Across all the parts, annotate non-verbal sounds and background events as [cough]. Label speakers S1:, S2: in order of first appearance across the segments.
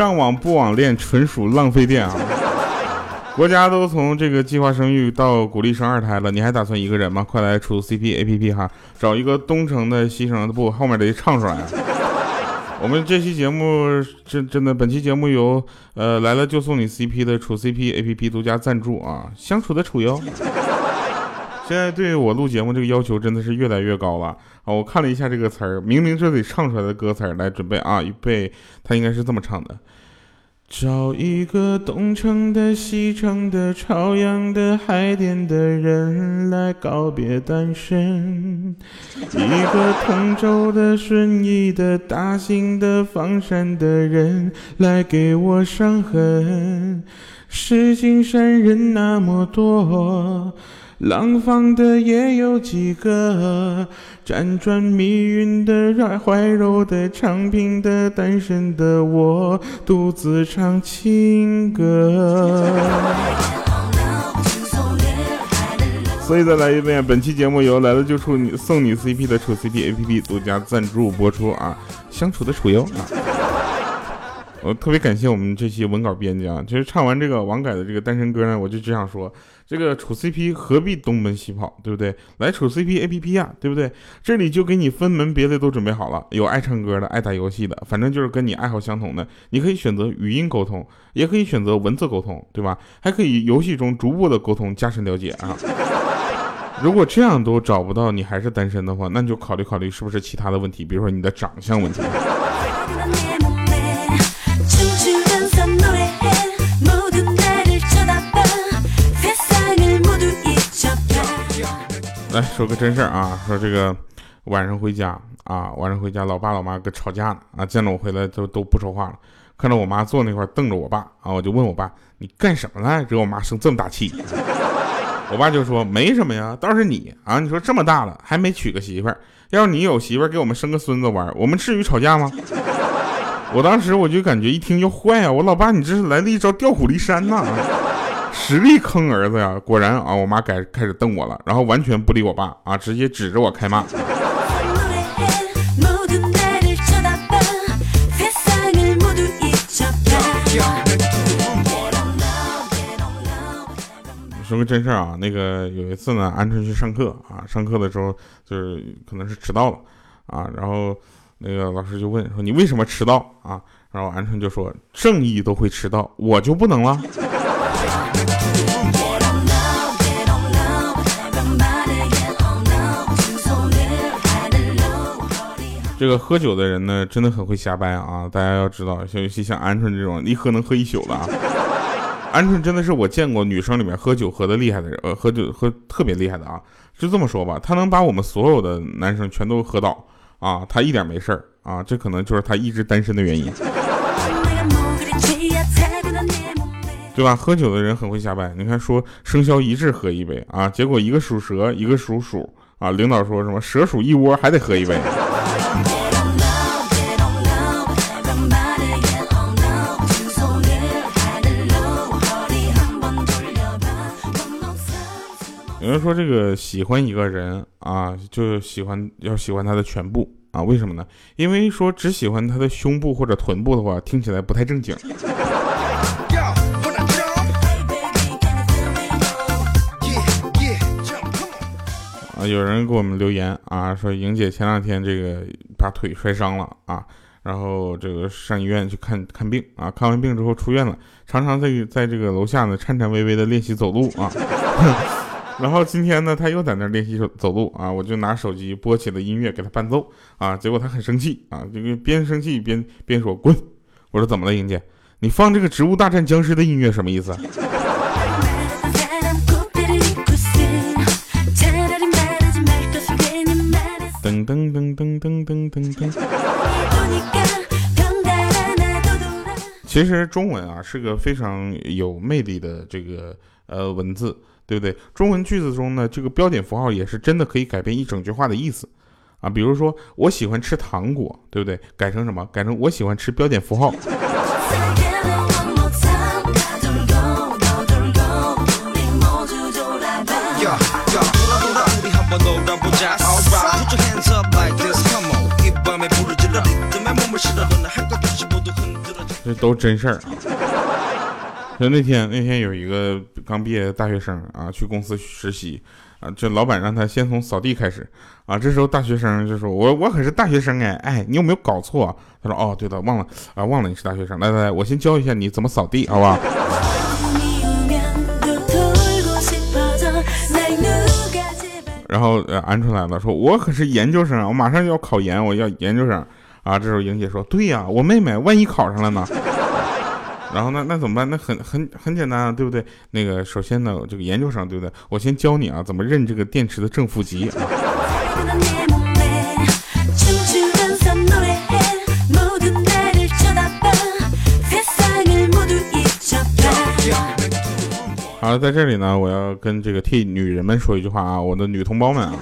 S1: 上网不网恋纯属浪费电啊！国家都从这个计划生育到鼓励生二胎了，你还打算一个人吗？快来处 CP A P P 哈，找一个东城的西城的不，后面得唱出来。我们这期节目真真的，本期节目由呃来了就送你 CP 的处 CP A P P 独家赞助啊，相处的处哟。现在对我录节目这个要求真的是越来越高了啊！我看了一下这个词儿，明明这得唱出来的歌词儿，来准备啊，预备，他应该是这么唱的。找一个东城的、西城的、朝阳的、海淀的人来告别单身；一个通州的、顺义的、大兴的、房山的人来给我伤痕。石景山人那么多。廊坊的也有几个，辗转密云的、怀柔的、昌平的、单身的我，独自唱情歌。[laughs] 所以再来一遍，本期节目由来了就处你送你 CP 的处 CP APP 独家赞助播出啊，相处的处优啊。[laughs] 我特别感谢我们这期文稿编辑啊，其实唱完这个王改的这个单身歌呢，我就只想说，这个处 CP 何必东奔西跑，对不对？来处 CP APP 呀，对不对？这里就给你分门别类都准备好了，有爱唱歌的，爱打游戏的，反正就是跟你爱好相同的，你可以选择语音沟通，也可以选择文字沟通，对吧？还可以游戏中逐步的沟通，加深了解啊。如果这样都找不到你还是单身的话，那你就考虑考虑是不是其他的问题，比如说你的长相问题。来说个真事儿啊，说这个晚上回家啊，晚上回家，老爸老妈搁吵架呢啊，见着我回来都都不说话了，看着我妈坐那块瞪着我爸啊，我就问我爸，你干什么了，惹我妈生这么大气？[laughs] 我爸就说没什么呀，倒是你啊，你说这么大了还没娶个媳妇儿，要是你有媳妇儿，给我们生个孙子玩，我们至于吵架吗？[laughs] 我当时我就感觉一听要坏啊，我老爸你这是来了一招调虎离山呐。实力坑儿子呀！果然啊，我妈改开始瞪我了，然后完全不理我爸啊，直接指着我开骂。说个真事儿啊，那个有一次呢，鹌鹑去上课啊，上课的时候就是可能是迟到了啊，然后那个老师就问说你为什么迟到啊？然后鹌鹑就说正义都会迟到，我就不能了。这个喝酒的人呢，真的很会瞎掰啊！大家要知道，像尤其像鹌鹑这种，一喝能喝一宿的啊。鹌鹑真的是我见过女生里面喝酒喝的厉害的人，呃，喝酒喝特别厉害的啊。就这么说吧，他能把我们所有的男生全都喝倒啊，他一点没事儿啊，这可能就是他一直单身的原因，对吧？喝酒的人很会瞎掰，你看说生肖一致喝一杯啊，结果一个属蛇，一个属鼠啊，领导说什么蛇鼠一窝还得喝一杯。有人说这个喜欢一个人啊，就喜欢要喜欢他的全部啊？为什么呢？因为说只喜欢他的胸部或者臀部的话，听起来不太正经。啊，有人给我们留言啊，说莹姐前两天这个把腿摔伤了啊，然后这个上医院去看看病啊，看完病之后出院了，常常在在这个楼下呢颤颤巍巍的练习走路啊。[laughs] 然后今天呢，他又在那练习走走路啊，我就拿手机播起了音乐给他伴奏啊，结果他很生气啊，这个边生气边边说滚。我说怎么了，英姐，你放这个《植物大战僵尸》的音乐什么意思？噔噔噔噔噔噔噔噔。其实中文啊是个非常有魅力的这个呃文字。对不对？中文句子中呢，这个标点符号也是真的可以改变一整句话的意思啊。比如说，我喜欢吃糖果，对不对？改成什么？改成我喜欢吃标点符号。[laughs] 这都真事儿啊。就那天那天有一个刚毕业的大学生啊，去公司实习啊，这老板让他先从扫地开始啊。这时候大学生就说：“我我可是大学生哎哎，你有没有搞错？”他说：“哦，对的，忘了啊，忘了你是大学生。来来来，我先教一下你怎么扫地，好吧？”然后呃，鹌鹑来了，说：“我可是研究生啊，我马上就要考研，我要研究生啊。”这时候莹姐说：“对呀，我妹妹万一考上了呢？”然后那那怎么办？那很很很简单啊，对不对？那个首先呢，这个研究生，对不对？我先教你啊，怎么认这个电池的正负极啊。好了，在这里呢，我要跟这个替女人们说一句话啊，我的女同胞们啊，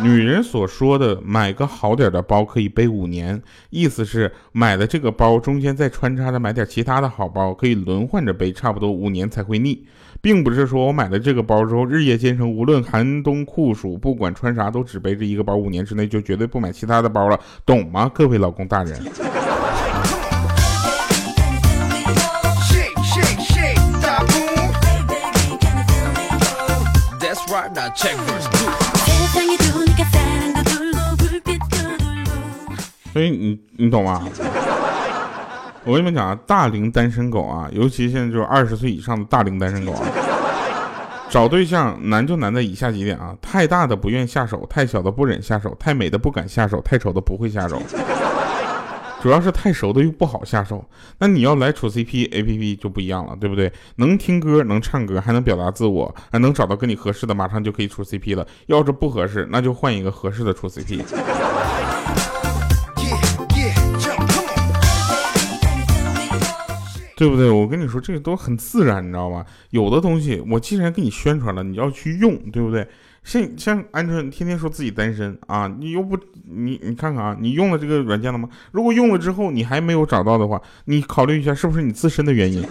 S1: 女人所说的买个好点的包可以背五年，意思是买了这个包中间再穿插着买点其他的好包，可以轮换着背，差不多五年才会腻，并不是说我买了这个包之后日夜兼程，无论寒冬酷暑，不管穿啥都只背着一个包，五年之内就绝对不买其他的包了，懂吗，各位老公大人？所以你你懂吗？我跟你们讲啊，大龄单身狗啊，尤其现在就是二十岁以上的大龄单身狗啊，找对象难就难在以下几点啊：太大的不愿下手，太小的不忍下手，太美的不敢下手，太丑的不会下手。主要是太熟的又不好下手，那你要来处 CP A P P 就不一样了，对不对？能听歌，能唱歌，还能表达自我，还能找到跟你合适的，马上就可以处 CP 了。要是不合适，那就换一个合适的处 CP，对不对？我跟你说，这个都很自然，你知道吧？有的东西我既然给你宣传了，你要去用，对不对？像像鹌鹑天天说自己单身啊，你又不你你看看啊，你用了这个软件了吗？如果用了之后你还没有找到的话，你考虑一下是不是你自身的原因。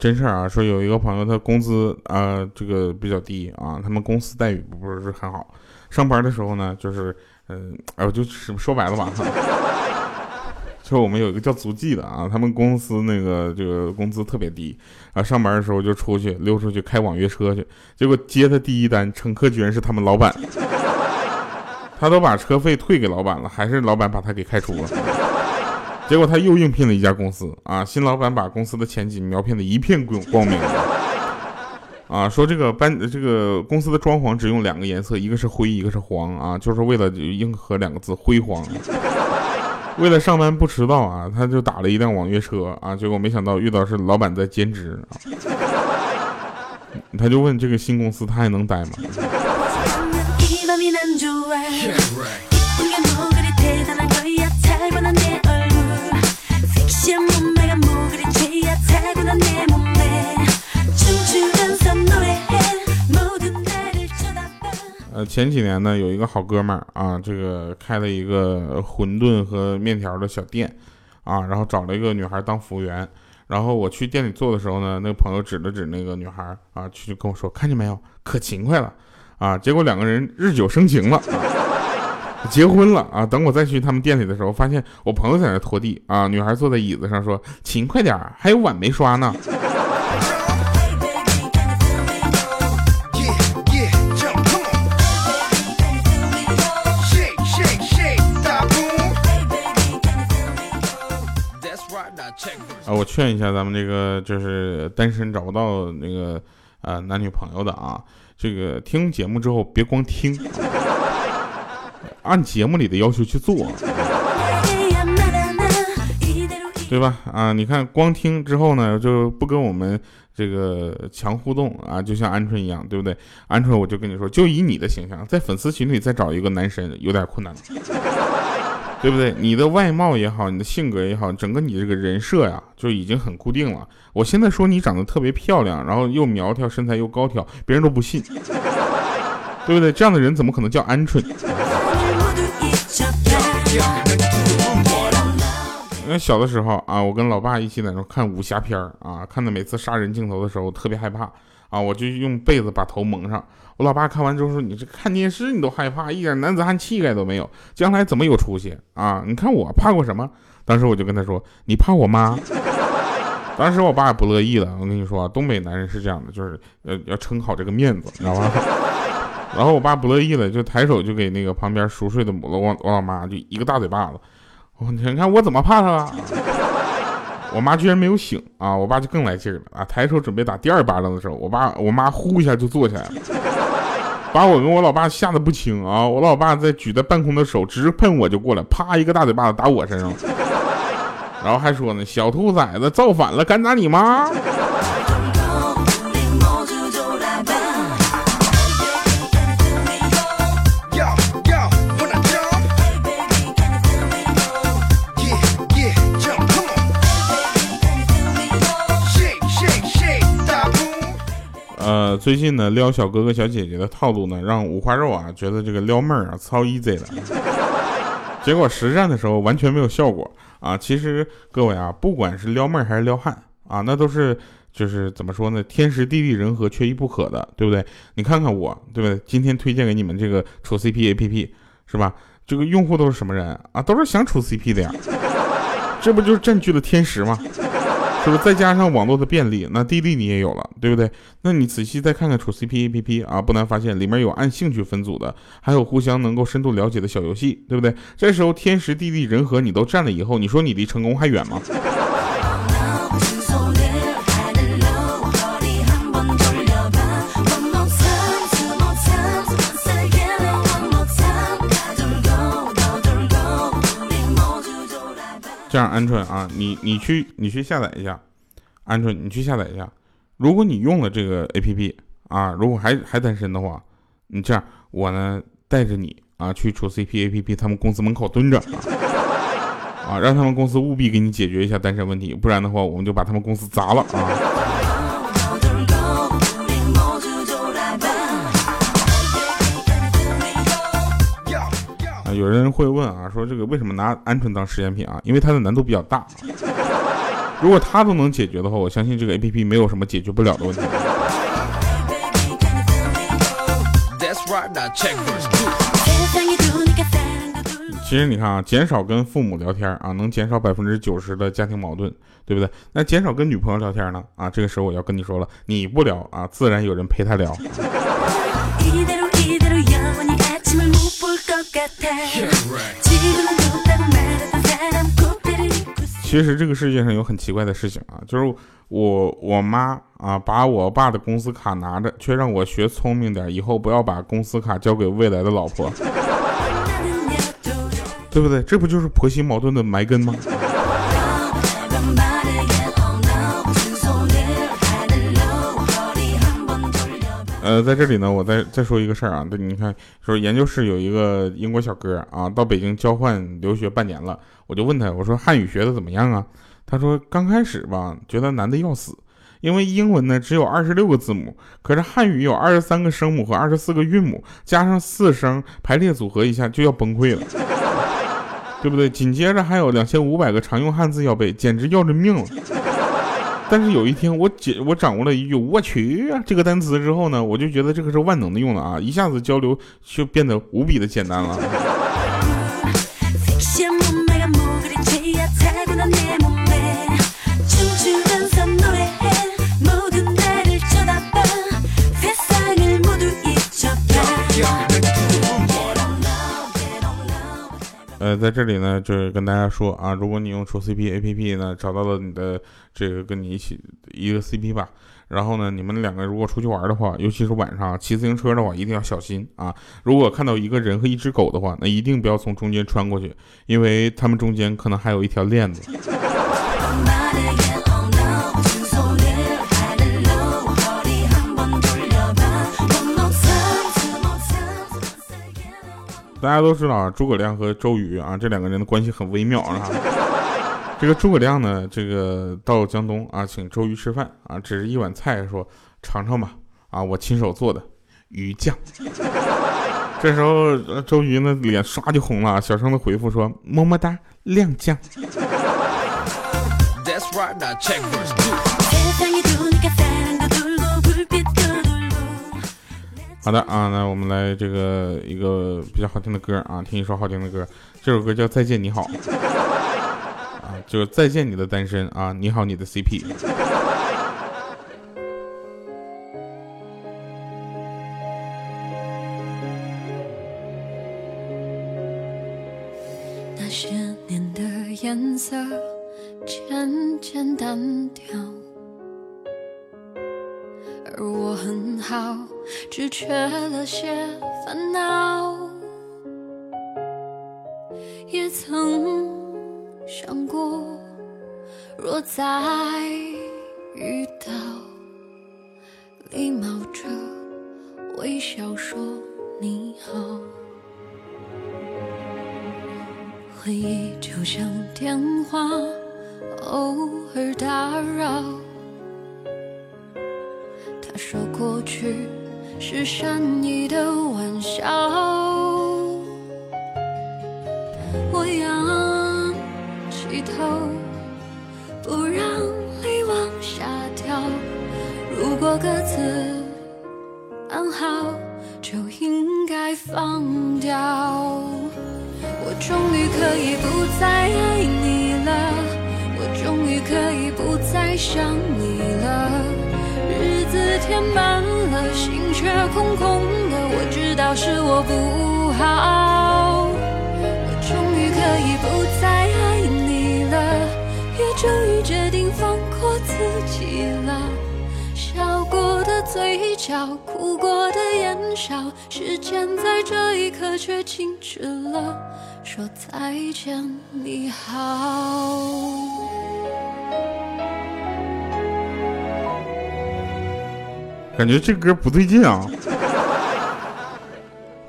S1: 真事儿啊，说有一个朋友，他工资啊，这个比较低啊，他们公司待遇不是很好。上班的时候呢，就是，嗯，哎，我就是说白了吧，[laughs] 就我们有一个叫足迹的啊，他们公司那个这个工资特别低啊，上班的时候就出去溜出去开网约车去，结果接他第一单，乘客居然是他们老板，[laughs] 他都把车费退给老板了，还是老板把他给开除了。结果他又应聘了一家公司啊，新老板把公司的前景描骗的一片光光明啊，说这个班这个公司的装潢只用两个颜色，一个是灰，一个是黄啊，就是为了应和两个字辉煌。为了上班不迟到啊，他就打了一辆网约车啊，结果没想到遇到是老板在兼职啊，他就问这个新公司他还能待吗？呃，前几年呢，有一个好哥们儿啊，这个开了一个馄饨和面条的小店，啊，然后找了一个女孩当服务员，然后我去店里做的时候呢，那个朋友指了指那个女孩啊，去跟我说，看见没有，可勤快了，啊，结果两个人日久生情了。结婚了啊！等我再去他们店里的时候，发现我朋友在那拖地啊，女孩坐在椅子上说：“勤快点还有碗没刷呢。”啊，我劝一下咱们这个就是单身找不到那个呃男女朋友的啊，这个听节目之后别光听。按节目里的要求去做，对吧？啊，你看光听之后呢，就不跟我们这个强互动啊，就像鹌鹑一样，对不对？鹌鹑，我就跟你说，就以你的形象，在粉丝群里再找一个男神有点困难，[laughs] 对不对？你的外貌也好，你的性格也好，整个你这个人设呀，就已经很固定了。我现在说你长得特别漂亮，然后又苗条，身材又高挑，别人都不信。对不对？这样的人怎么可能叫鹌鹑？因为小的时候啊，我跟老爸一起在那看武侠片儿啊，看的每次杀人镜头的时候特别害怕啊，我就用被子把头蒙上。我老爸看完之后说：“你这看电视你都害怕，一点男子汉气概都没有，将来怎么有出息啊？你看我怕过什么？”当时我就跟他说：“你怕我妈？” [laughs] 当时我爸也不乐意了。我跟你说，东北男人是这样的，就是呃要撑好这个面子，你知道吧？[laughs] 然后我爸不乐意了，就抬手就给那个旁边熟睡的我我我老妈就一个大嘴巴子。[laughs] 你看我怎么怕他啊？[laughs] 我妈居然没有醒啊！我爸就更来劲了啊！抬手准备打第二巴掌的时候，我爸我妈呼一下就坐起来了，把我跟我老爸吓得不轻啊！我老爸在举在半空的手直喷我就过来，啪一个大嘴巴子打我身上，[laughs] 然后还说呢：“小兔崽子造反了，敢打你妈！”呃，最近呢撩小哥哥小姐姐的套路呢，让五花肉啊觉得这个撩妹儿啊超 easy 的，[laughs] 结果实战的时候完全没有效果啊！其实各位啊，不管是撩妹儿还是撩汉啊，那都是就是怎么说呢，天时地利人和缺一不可的，对不对？你看看我，对不对？今天推荐给你们这个处 CP APP 是吧？这个用户都是什么人啊？都是想处 CP 的呀，[laughs] 这不就是占据了天时吗？是不是再加上网络的便利，那滴滴你也有了，对不对？那你仔细再看看处 CP APP 啊，不难发现里面有按兴趣分组的，还有互相能够深度了解的小游戏，对不对？这时候天时地利人和你都占了以后，你说你离成功还远吗？这样，鹌鹑啊，你你去你去下载一下，鹌鹑你去下载一下。如果你用了这个 A P P 啊，如果还还单身的话，你这样我呢带着你啊去处 C P A P P 他们公司门口蹲着 [laughs] 啊，让他们公司务必给你解决一下单身问题，不然的话我们就把他们公司砸了啊。有人会问啊，说这个为什么拿鹌鹑当实验品啊？因为它的难度比较大。如果它都能解决的话，我相信这个 A P P 没有什么解决不了的问题。其实你看啊，减少跟父母聊天啊，能减少百分之九十的家庭矛盾，对不对？那减少跟女朋友聊天呢？啊，这个时候我要跟你说了，你不聊啊，自然有人陪他聊。其实这个世界上有很奇怪的事情啊，就是我我妈啊把我爸的公司卡拿着，却让我学聪明点，以后不要把公司卡交给未来的老婆，[laughs] 对不对？这不就是婆媳矛盾的埋根吗？呃，在这里呢，我再再说一个事儿啊，对，你看，说研究室有一个英国小哥啊，到北京交换留学半年了，我就问他，我说汉语学的怎么样啊？他说刚开始吧，觉得难的要死，因为英文呢只有二十六个字母，可是汉语有二十三个声母和二十四个韵母，加上四声排列组合一下就要崩溃了，[laughs] 对不对？紧接着还有两千五百个常用汉字要背，简直要人命了。但是有一天，我解我掌握了一句“我去”这个单词之后呢，我就觉得这个是万能的用的啊，一下子交流就变得无比的简单了。[laughs] 在这里呢，就是跟大家说啊，如果你用处 CP APP 呢，找到了你的这个跟你一起一个 CP 吧，然后呢，你们两个如果出去玩的话，尤其是晚上骑自行车的话，一定要小心啊！如果看到一个人和一只狗的话，那一定不要从中间穿过去，因为他们中间可能还有一条链子。大家都知道啊，诸葛亮和周瑜啊，这两个人的关系很微妙啊。这个诸葛亮呢，这个到江东啊，请周瑜吃饭啊，只是一碗菜，说尝尝吧，啊，我亲手做的。鱼酱。这时候周瑜呢脸唰就红了，小声的回复说：“么么哒，亮酱。”好的啊，那我们来这个一个比较好听的歌啊，听一首好听的歌。这首歌叫《再见你好》啊，就再见你的单身啊，你好你的 CP。
S2: 若再遇到，礼貌着微笑说你好。回忆就像电话，偶尔打扰。他说过去是善意的玩笑，不让泪往下掉。如果各自安好，就应该放掉。我终于可以不再爱你了，我终于可以不再想你了。日子填满了，心却空空的。我知道是我不好，我终于可以不再爱你了，也终于自己了。笑过的嘴角，哭过的眼梢，时间在这一刻却静止了，说再见，你好。
S1: 感觉这歌不对劲啊！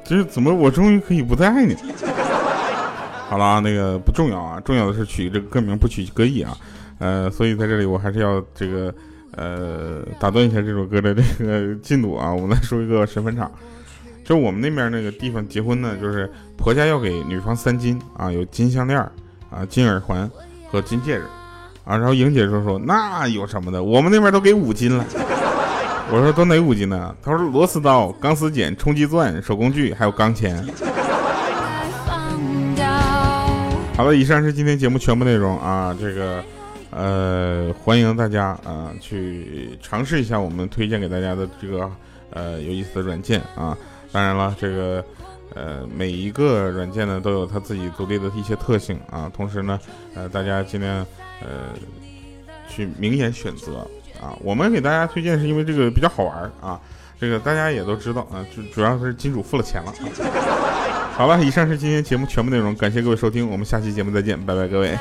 S1: 这是怎么我终于可以不再爱你？好了啊，那个不重要啊，重要的是取这个歌名不取歌意啊。呃，所以在这里我还是要这个呃打断一下这首歌的这个进度啊。我们来说一个神坟场，就我们那边那个地方结婚呢，就是婆家要给女方三金啊，有金项链啊、金耳环和金戒指啊。然后莹姐说说那有什么的，我们那边都给五金了。[laughs] 我说都哪五金呢？她说螺丝刀、钢丝剪、冲击钻、手工具，还有钢钳。[laughs] 好了，以上是今天节目全部内容啊。这个呃，欢迎大家啊去尝试一下我们推荐给大家的这个呃有意思的软件啊。当然了，这个呃每一个软件呢都有它自己独立的一些特性啊。同时呢，呃大家尽量呃去明眼选择。啊，我们给大家推荐是因为这个比较好玩啊，这个大家也都知道啊，主主要是金主付了钱了。好了，以上是今天节目全部内容，感谢各位收听，我们下期节目再见，拜拜，各位。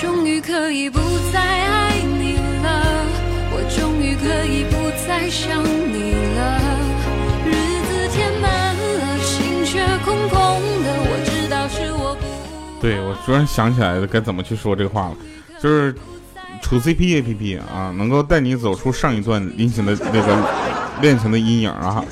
S2: 终于可以不再爱你了我终于可以不再。想你了，日子填满了，心却空空的。我知道是我不。
S1: 对，我突然想起来了，该怎么去说这个话了，就是处 CP APP 啊，能够带你走出上一段恋情的那个恋情的阴影啊。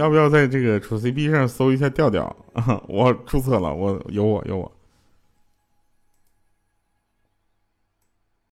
S1: 要不要在这个处 CP 上搜一下调调？[laughs] 我注册了，我有我有我。